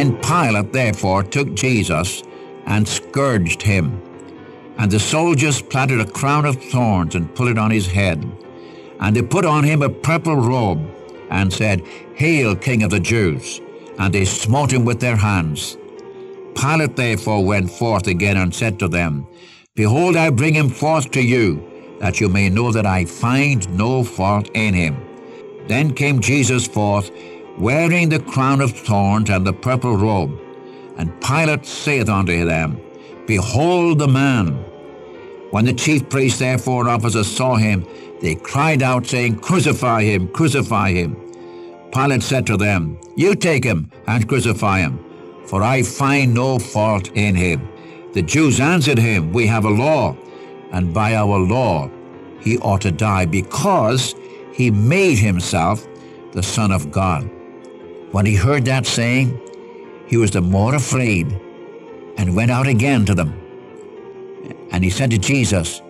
Then Pilate therefore took Jesus and scourged him. And the soldiers planted a crown of thorns and put it on his head. And they put on him a purple robe and said, Hail, King of the Jews! And they smote him with their hands. Pilate therefore went forth again and said to them, Behold, I bring him forth to you, that you may know that I find no fault in him. Then came Jesus forth, wearing the crown of thorns and the purple robe. And Pilate saith unto them, Behold the man. When the chief priests therefore and officers saw him, they cried out, saying, Crucify him, crucify him. Pilate said to them, You take him and crucify him, for I find no fault in him. The Jews answered him, We have a law, and by our law he ought to die, because he made himself the Son of God. When he heard that saying, he was the more afraid and went out again to them. And he said to Jesus,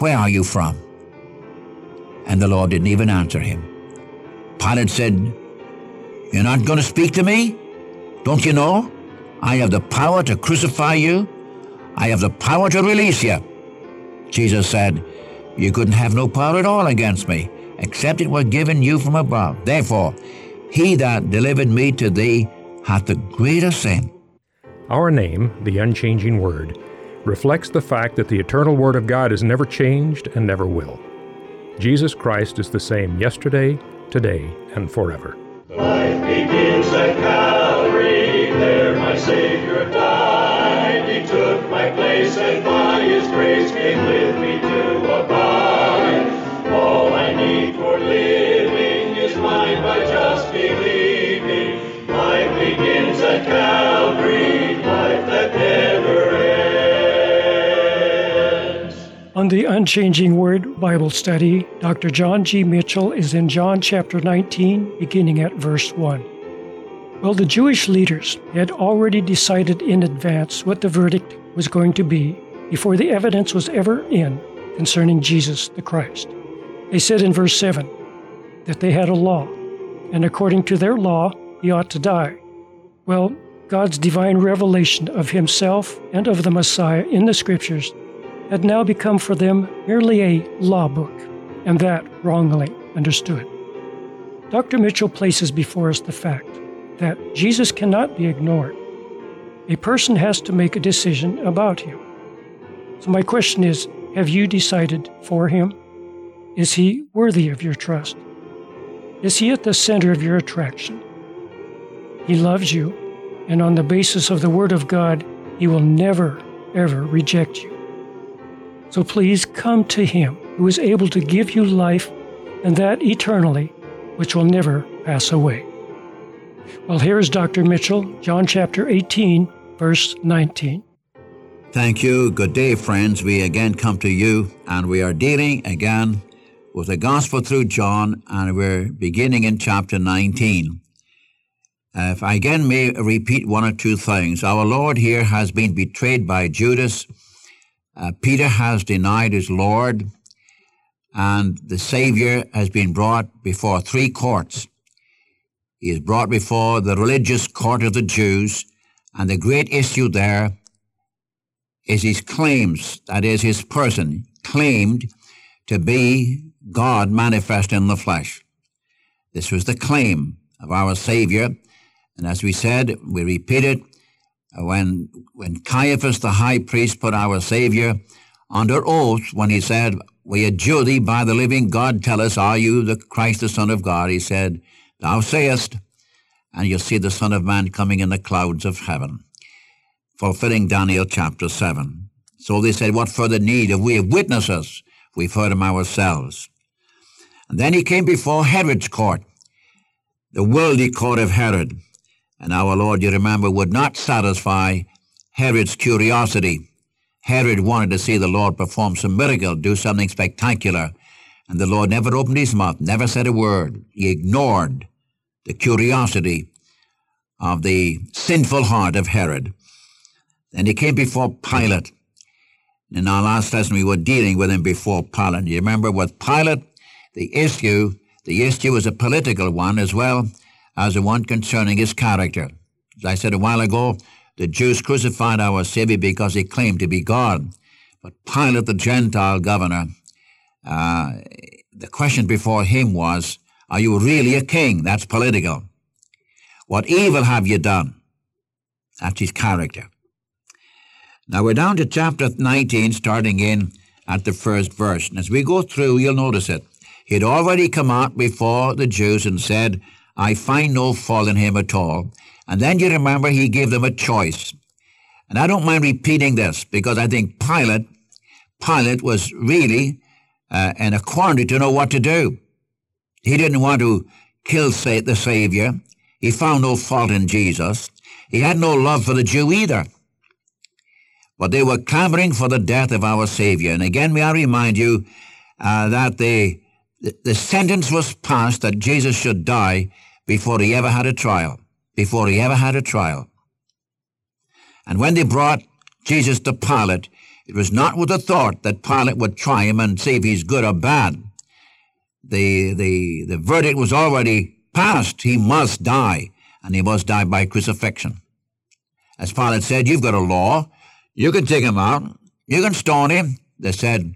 Where are you from? And the Lord didn't even answer him. Pilate said, You're not going to speak to me? Don't you know? I have the power to crucify you. I have the power to release you. Jesus said, You couldn't have no power at all against me, except it were given you from above. Therefore, he that delivered me to thee hath the greater sin. Our name, the unchanging Word, reflects the fact that the eternal Word of God has never changed and never will. Jesus Christ is the same yesterday, today, and forever. Life begins at Calvary, there my Savior died. He took my place and by His grace came with me to abide. All I need for living On the Unchanging Word Bible study, Dr. John G. Mitchell is in John chapter 19, beginning at verse 1. Well, the Jewish leaders had already decided in advance what the verdict was going to be before the evidence was ever in concerning Jesus the Christ. They said in verse 7 that they had a law, and according to their law, he ought to die. Well, God's divine revelation of himself and of the Messiah in the Scriptures had now become for them merely a law book, and that wrongly understood. Dr. Mitchell places before us the fact that Jesus cannot be ignored. A person has to make a decision about him. So, my question is have you decided for him? Is he worthy of your trust? Is he at the center of your attraction? He loves you, and on the basis of the Word of God, he will never, ever reject you. So please come to him who is able to give you life, and that eternally, which will never pass away. Well, here is Dr. Mitchell, John chapter 18, verse 19. Thank you. Good day, friends. We again come to you, and we are dealing again with the gospel through John, and we're beginning in chapter 19. Uh, if I again may repeat one or two things, our Lord here has been betrayed by Judas. Uh, Peter has denied his Lord, and the Savior has been brought before three courts. He is brought before the religious court of the Jews, and the great issue there is his claims, that is, his person claimed to be God manifest in the flesh. This was the claim of our Savior, and as we said, we repeat it, uh, when, when Caiaphas the high priest put our Savior under oath when he said, We adjure thee by the living God, tell us, are you the Christ, the Son of God? He said, Thou sayest, and you'll see the Son of Man coming in the clouds of heaven, fulfilling Daniel chapter 7. So they said, What further need have we of witnesses? We've heard him ourselves. And then he came before Herod's court, the worldly court of Herod. And our Lord, you remember, would not satisfy Herod's curiosity. Herod wanted to see the Lord perform some miracle, do something spectacular. And the Lord never opened his mouth, never said a word. He ignored the curiosity of the sinful heart of Herod. Then he came before Pilate. In our last lesson, we were dealing with him before Pilate. You remember with Pilate, the issue, the issue was a political one as well as the one concerning his character. As I said a while ago, the Jews crucified our Savior because he claimed to be God. But Pilate, the Gentile governor, uh, the question before him was, Are you really a king? That's political. What evil have you done? That's his character. Now we're down to chapter 19, starting in at the first verse. And as we go through, you'll notice it. He had already come out before the Jews and said, I find no fault in him at all. And then you remember he gave them a choice. And I don't mind repeating this because I think Pilate, Pilate was really uh, in a quandary to know what to do. He didn't want to kill the Savior. He found no fault in Jesus. He had no love for the Jew either. But they were clamoring for the death of our Savior. And again, may I remind you uh, that the, the sentence was passed that Jesus should die before he ever had a trial. Before he ever had a trial. And when they brought Jesus to Pilate, it was not with the thought that Pilate would try him and see if he's good or bad. The, the, the verdict was already passed. He must die, and he must die by crucifixion. As Pilate said, You've got a law. You can take him out. You can stone him. They said,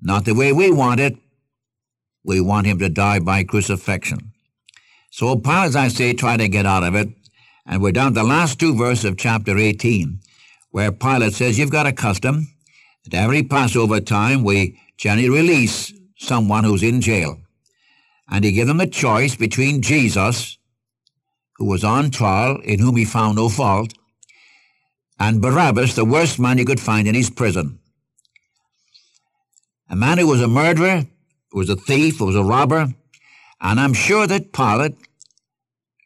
Not the way we want it. We want him to die by crucifixion. So Pilate, as I say, tried to get out of it. And we're down to the last two verses of chapter 18 where Pilate says, You've got a custom that every Passover time we generally release someone who's in jail. And he gave them a choice between Jesus, who was on trial, in whom he found no fault, and Barabbas, the worst man he could find in his prison. A man who was a murderer, was a thief, was a robber, and I'm sure that Pilate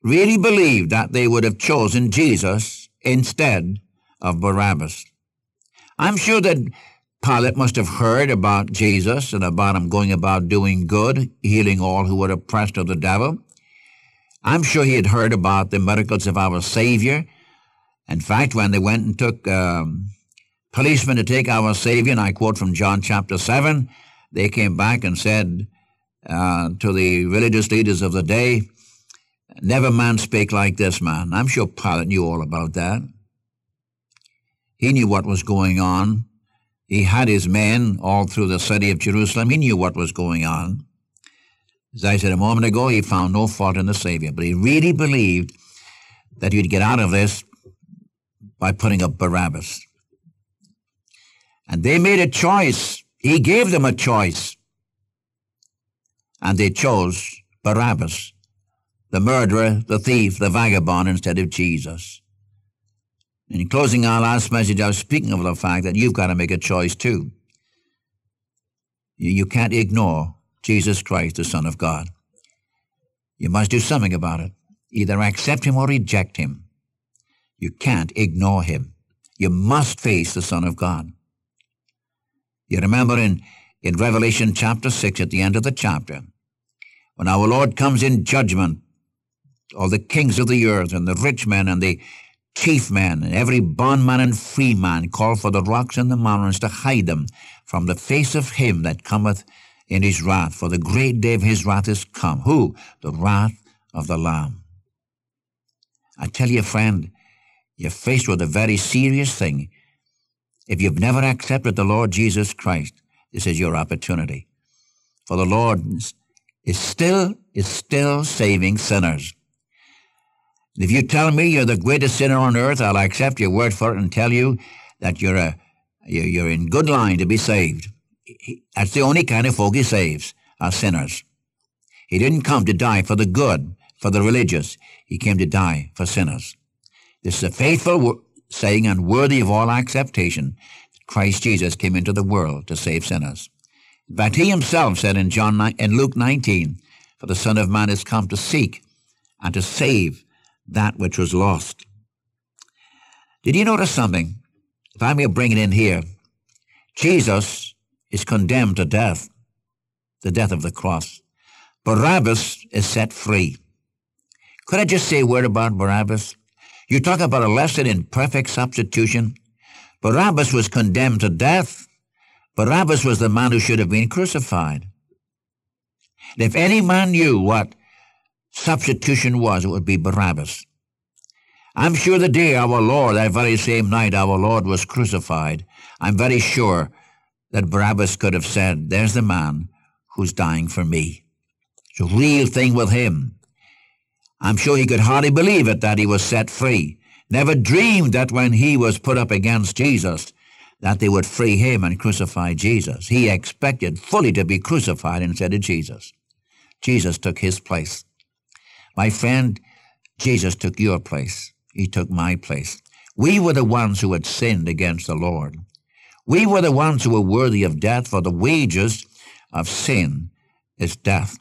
really believed that they would have chosen Jesus instead of Barabbas. I'm sure that Pilate must have heard about Jesus and about him going about doing good, healing all who were oppressed of the devil. I'm sure he had heard about the miracles of our Savior. In fact, when they went and took um, policemen to take our Savior, and I quote from John chapter 7, they came back and said uh, to the religious leaders of the day, Never man spake like this man. I'm sure Pilate knew all about that. He knew what was going on. He had his men all through the city of Jerusalem. He knew what was going on. As I said a moment ago, he found no fault in the Savior, but he really believed that he'd get out of this by putting up Barabbas. And they made a choice. He gave them a choice. And they chose Barabbas, the murderer, the thief, the vagabond, instead of Jesus. In closing our last message, I was speaking of the fact that you've got to make a choice too. You, can't ignore Jesus Christ, the Son of God. You must do something about it. Either accept him or reject him. You can't ignore him. You must face the Son of God. You remember in, in Revelation chapter 6, at the end of the chapter, when our Lord comes in judgment, all the kings of the earth and the rich men and the chief men, and every bondman and freeman call for the rocks and the mountains to hide them from the face of him that cometh in his wrath, for the great day of his wrath is come. Who? The wrath of the Lamb. I tell you, friend, you're faced with a very serious thing. If you've never accepted the Lord Jesus Christ, this is your opportunity. For the Lord is still, is still saving sinners. If you tell me you're the greatest sinner on earth, I'll accept your word for it and tell you that you're a you're in good line to be saved. That's the only kind of folk he saves, are sinners. He didn't come to die for the good, for the religious. He came to die for sinners. This is a faithful saying unworthy of all acceptation. Christ Jesus came into the world to save sinners. In fact, he himself said in John in Luke 19, "For the Son of Man is come to seek and to save that which was lost. Did you notice something? If I may bring it in here, Jesus is condemned to death, the death of the cross. Barabbas is set free. Could I just say a word about Barabbas? You talk about a lesson in perfect substitution. Barabbas was condemned to death. Barabbas was the man who should have been crucified. And if any man knew what substitution was, it would be Barabbas. I'm sure the day our Lord, that very same night our Lord was crucified, I'm very sure that Barabbas could have said, There's the man who's dying for me. It's a real thing with him. I'm sure he could hardly believe it that he was set free. Never dreamed that when he was put up against Jesus, that they would free him and crucify Jesus. He expected fully to be crucified instead of Jesus. Jesus took his place. My friend, Jesus took your place. He took my place. We were the ones who had sinned against the Lord. We were the ones who were worthy of death, for the wages of sin is death.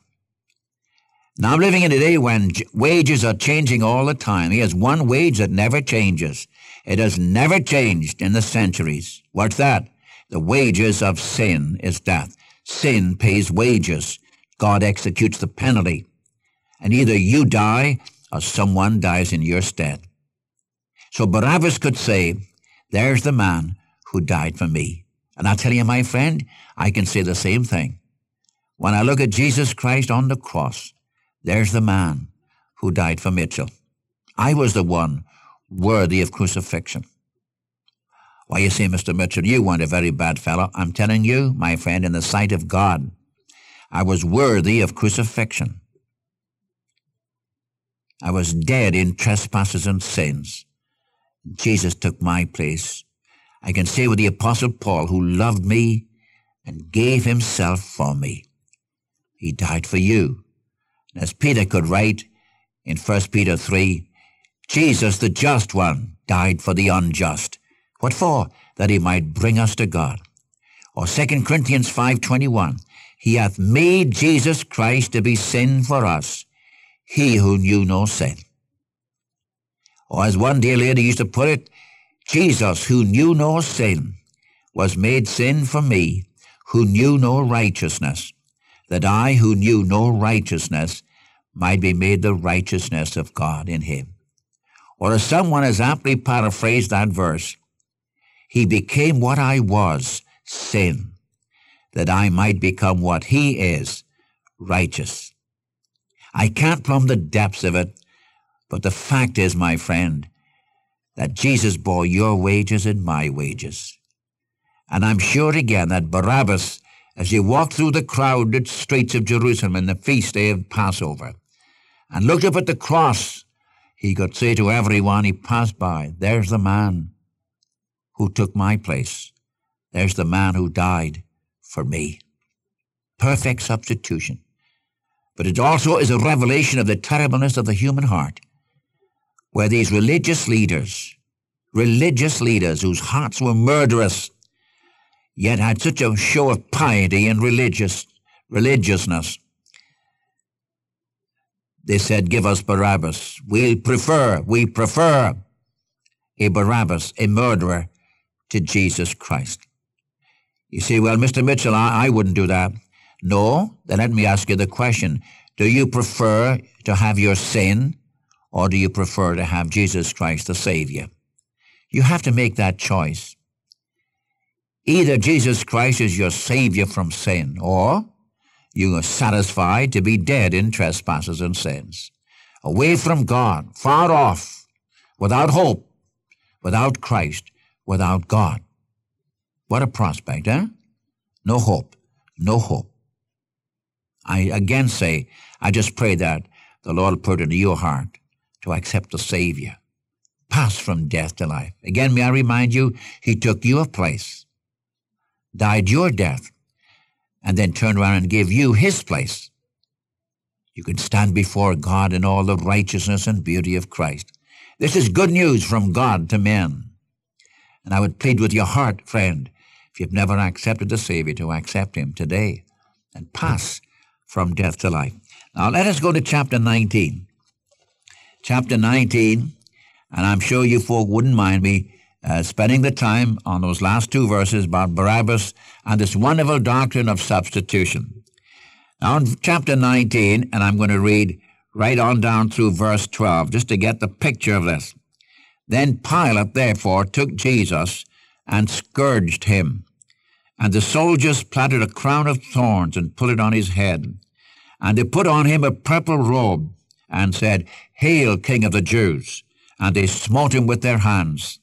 Now I'm living in a day when wages are changing all the time. He has one wage that never changes. It has never changed in the centuries. What's that? The wages of sin is death. Sin pays wages. God executes the penalty. And either you die or someone dies in your stead. So Barabbas could say, There's the man who died for me. And I tell you, my friend, I can say the same thing. When I look at Jesus Christ on the cross, there's the man who died for Mitchell. I was the one worthy of crucifixion. Why, you see, Mr. Mitchell, you weren't a very bad fellow. I'm telling you, my friend, in the sight of God, I was worthy of crucifixion. I was dead in trespasses and sins. Jesus took my place. I can say with the Apostle Paul, who loved me and gave himself for me. He died for you. As Peter could write in 1 Peter 3, Jesus, the just one, died for the unjust. What for? That he might bring us to God. Or 2 Corinthians 5.21, He hath made Jesus Christ to be sin for us, he who knew no sin. Or as one dear lady used to put it, Jesus, who knew no sin, was made sin for me, who knew no righteousness, that I, who knew no righteousness, might be made the righteousness of God in him. Or as someone has aptly paraphrased that verse, he became what I was, sin, that I might become what he is, righteous. I can't plumb the depths of it, but the fact is, my friend, that Jesus bore your wages and my wages. And I'm sure again that Barabbas, as he walked through the crowded streets of Jerusalem in the feast day of Passover, and looked up at the cross, he could say to everyone he passed by, There's the man who took my place. There's the man who died for me. Perfect substitution but it also is a revelation of the terribleness of the human heart, where these religious leaders, religious leaders whose hearts were murderous, yet had such a show of piety and religious religiousness. They said, give us Barabbas. We prefer, we prefer a Barabbas, a murderer, to Jesus Christ. You say, well, Mr. Mitchell, I, I wouldn't do that. No? Then let me ask you the question. Do you prefer to have your sin or do you prefer to have Jesus Christ the Savior? You have to make that choice. Either Jesus Christ is your Savior from sin or you are satisfied to be dead in trespasses and sins, away from God, far off, without hope, without Christ, without God. What a prospect, eh? No hope, no hope. I again say, I just pray that the Lord put into your heart to accept the Savior, pass from death to life. Again, may I remind you, He took your place, died your death, and then turn around and give you His place. You can stand before God in all the righteousness and beauty of Christ. This is good news from God to men. And I would plead with your heart, friend, if you've never accepted the Savior, to accept Him today and pass from death to life. Now let us go to chapter 19. Chapter 19, and I'm sure you folk wouldn't mind me uh, spending the time on those last two verses about Barabbas and this wonderful doctrine of substitution. Now in chapter 19, and I'm going to read right on down through verse 12, just to get the picture of this. Then Pilate therefore took Jesus and scourged him and the soldiers planted a crown of thorns and put it on his head. And they put on him a purple robe and said, Hail, King of the Jews! and they smote him with their hands.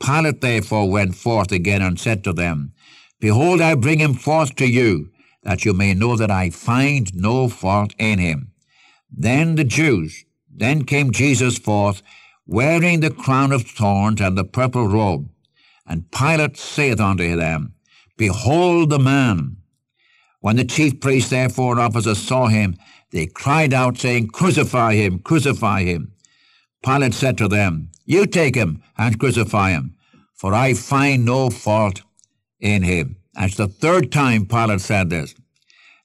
Pilate therefore went forth again and said to them, Behold, I bring him forth to you, that you may know that I find no fault in him. Then the Jews, then came Jesus forth, wearing the crown of thorns and the purple robe. And Pilate saith unto them, Behold the man. When the chief priests therefore and officers saw him, they cried out, saying, Crucify him, crucify him. Pilate said to them, You take him and crucify him, for I find no fault in him. That's the third time Pilate said this.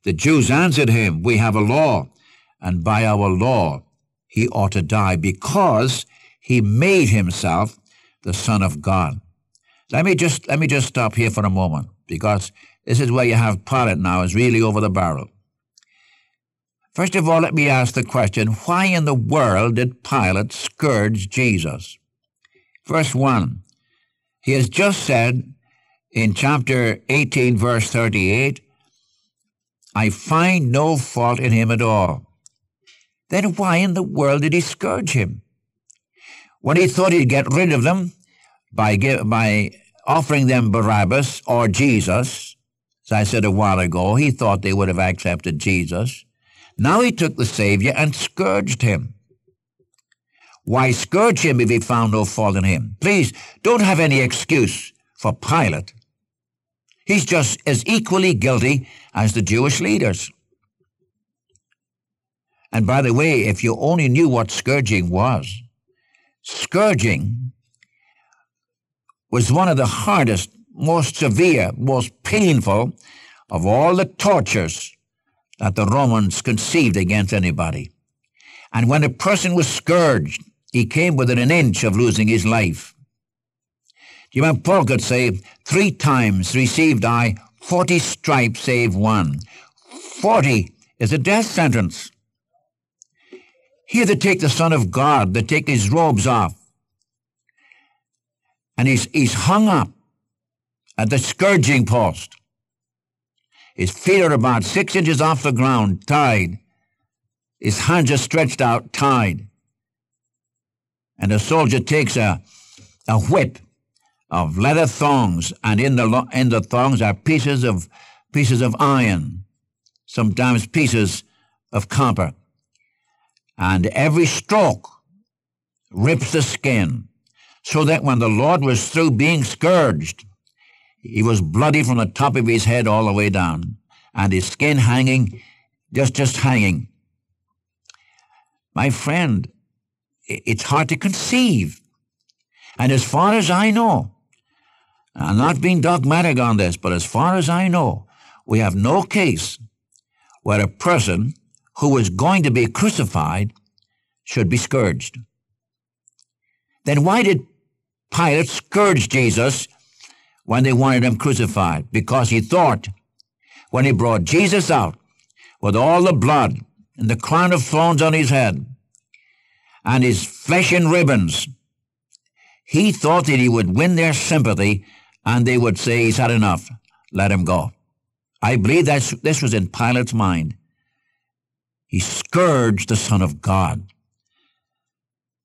The Jews answered him, We have a law, and by our law he ought to die, because he made himself the Son of God. Let me just let me just stop here for a moment, because this is where you have Pilate now is really over the barrel. First of all, let me ask the question, why in the world did Pilate scourge Jesus? Verse 1. He has just said in chapter 18, verse 38, I find no fault in him at all. Then why in the world did he scourge him? When he thought he'd get rid of them by, by offering them Barabbas or Jesus, as I said a while ago, he thought they would have accepted Jesus. Now he took the Savior and scourged him. Why scourge him if he found no fault in him? Please, don't have any excuse for Pilate. He's just as equally guilty as the Jewish leaders. And by the way, if you only knew what scourging was, scourging was one of the hardest, most severe, most painful of all the tortures that the Romans conceived against anybody. And when a person was scourged, he came within an inch of losing his life. Do you remember Paul could say, Three times received I forty stripes save one. Forty is a death sentence. Here they take the Son of God, they take his robes off, and he's, he's hung up at the scourging post. His feet are about six inches off the ground, tied. His hands are stretched out, tied. And the soldier takes a, a whip of leather thongs, and in the, in the thongs are pieces of, pieces of iron, sometimes pieces of copper. And every stroke rips the skin, so that when the Lord was through being scourged, he was bloody from the top of his head all the way down, and his skin hanging, just just hanging. My friend, it's hard to conceive. And as far as I know, I'm not being dogmatic on this, but as far as I know, we have no case where a person who was going to be crucified should be scourged. Then why did Pilate scourge Jesus when they wanted him crucified because he thought when he brought Jesus out with all the blood and the crown of thorns on his head and his flesh in ribbons, he thought that he would win their sympathy and they would say, he's had enough, let him go. I believe that this was in Pilate's mind. He scourged the Son of God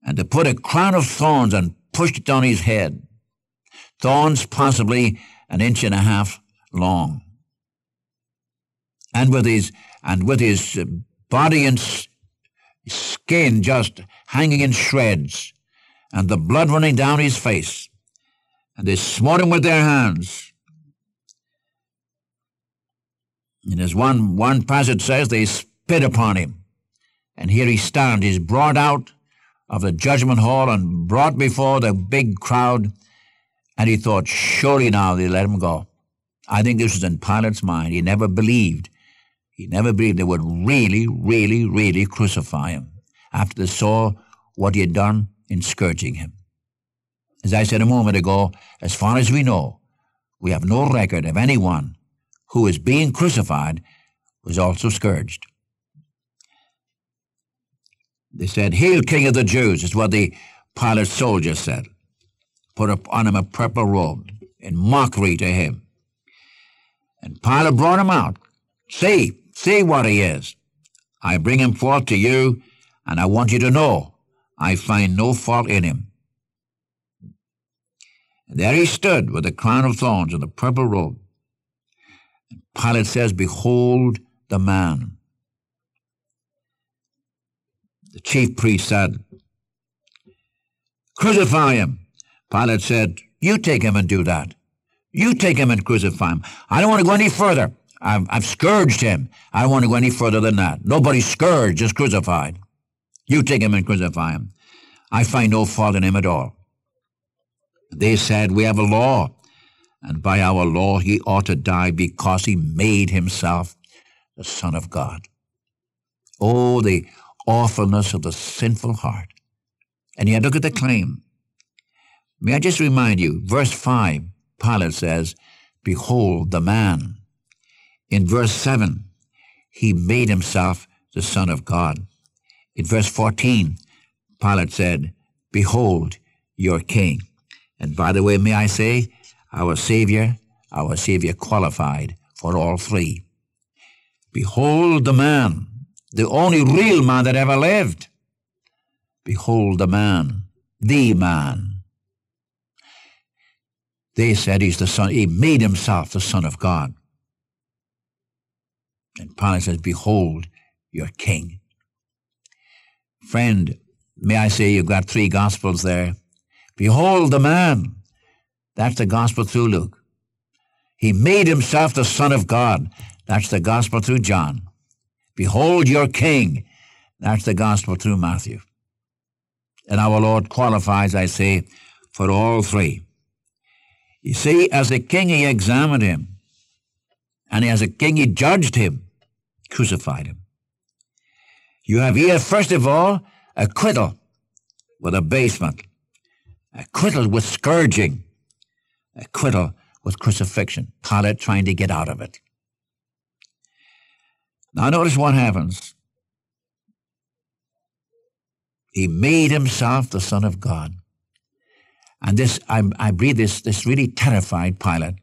and to put a crown of thorns and pushed it on his head thorns possibly an inch and a half long. And with his, and with his uh, body and skin just hanging in shreds, and the blood running down his face, and they smote him with their hands. And as one, one passage says, they spit upon him. And here he stands, he's brought out of the judgment hall and brought before the big crowd and he thought, surely now they let him go. I think this was in Pilate's mind. He never believed. He never believed they would really, really, really crucify him after they saw what he had done in scourging him. As I said a moment ago, as far as we know, we have no record of anyone who is being crucified was also scourged. They said, Hail, King of the Jews, is what the Pilate soldiers said put upon him a purple robe in mockery to him. And Pilate brought him out. See, see what he is. I bring him forth to you, and I want you to know I find no fault in him. And there he stood with the crown of thorns and the purple robe. And Pilate says, Behold the man. The chief priest said, Crucify him. Pilate said, You take him and do that. You take him and crucify him. I don't want to go any further. I've, I've scourged him. I don't want to go any further than that. Nobody's scourged, just crucified. You take him and crucify him. I find no fault in him at all. They said, We have a law, and by our law he ought to die because he made himself the Son of God. Oh, the awfulness of the sinful heart. And yet look at the claim. May I just remind you, verse 5, Pilate says, Behold the man. In verse 7, he made himself the Son of God. In verse 14, Pilate said, Behold your king. And by the way, may I say, our Savior, our Savior qualified for all three. Behold the man, the only real man that ever lived. Behold the man, the man. They said he's the son, he made himself the Son of God. And Pilate says, Behold your king. Friend, may I say you've got three gospels there. Behold the man. That's the gospel through Luke. He made himself the Son of God. That's the gospel through John. Behold your king. That's the gospel through Matthew. And our Lord qualifies, I say, for all three. You see, as a king he examined him, and as a king he judged him, crucified him. You have here, first of all, acquittal with abasement, acquittal with scourging, acquittal with crucifixion. Pilate trying to get out of it. Now notice what happens. He made himself the Son of God. And this, I, I believe this, this really terrified Pilate.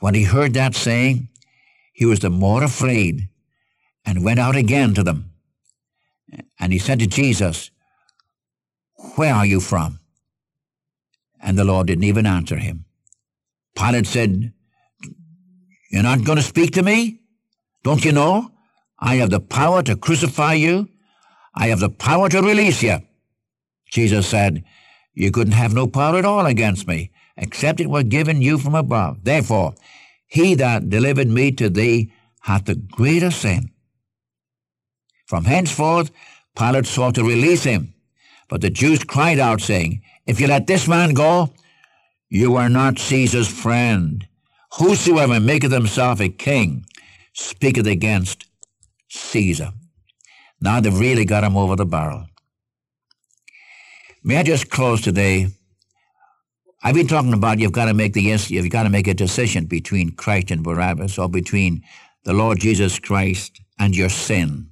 When he heard that saying, he was the more afraid and went out again to them. And he said to Jesus, Where are you from? And the Lord didn't even answer him. Pilate said, You're not going to speak to me? Don't you know? I have the power to crucify you. I have the power to release you. Jesus said, You couldn't have no power at all against me, except it were given you from above. Therefore, he that delivered me to thee hath the greater sin. From henceforth, Pilate sought to release him. But the Jews cried out, saying, If you let this man go, you are not Caesar's friend. Whosoever maketh himself a king speaketh against Caesar. Now they've really got him over the barrel. May I just close today? I've been talking about you've got to make the you've got to make a decision between Christ and Barabbas, or between the Lord Jesus Christ and your sin.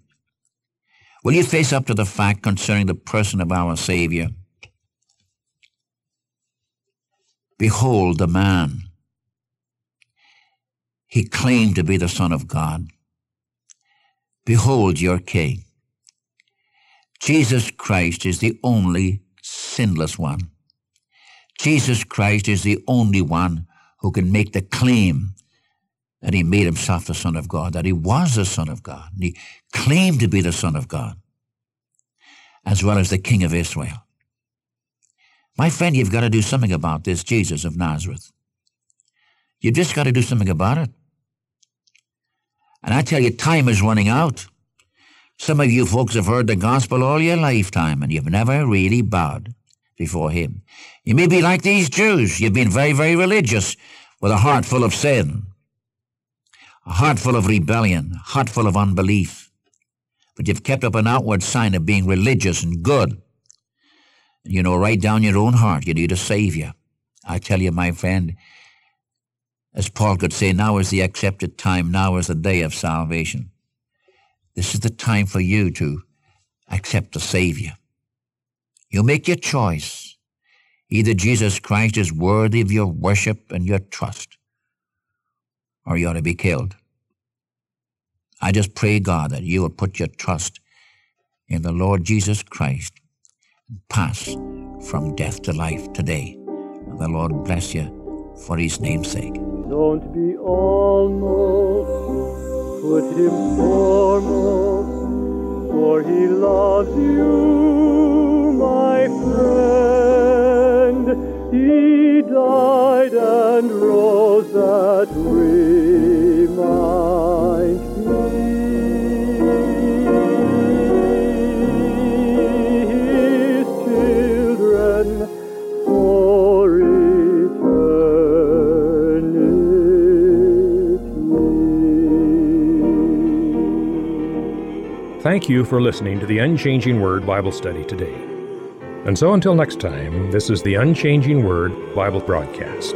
Will you face up to the fact concerning the person of our Savior? Behold the man. He claimed to be the Son of God. Behold your King. Jesus Christ is the only sinless one. Jesus Christ is the only one who can make the claim that he made himself the Son of God, that he was the Son of God, and he claimed to be the Son of God, as well as the King of Israel. My friend, you've got to do something about this Jesus of Nazareth. You've just got to do something about it. And I tell you, time is running out. Some of you folks have heard the gospel all your lifetime, and you've never really bowed before him. You may be like these Jews. You've been very, very religious with a heart full of sin a heart full of rebellion, a heart full of unbelief. But you've kept up an outward sign of being religious and good. You know, right down your own heart, you need a Savior. I tell you, my friend, as Paul could say, now is the accepted time, now is the day of salvation. This is the time for you to accept the Savior. You make your choice. Either Jesus Christ is worthy of your worship and your trust, or you ought to be killed. I just pray, God, that you will put your trust in the Lord Jesus Christ and pass from death to life today. And the Lord bless you for his name's sake. Don't be almost, put him foremost, for he loves you, my friend. He died and rose that we be his children for eternity. Thank you for listening to the Unchanging Word Bible study today. And so until next time, this is the Unchanging Word Bible broadcast.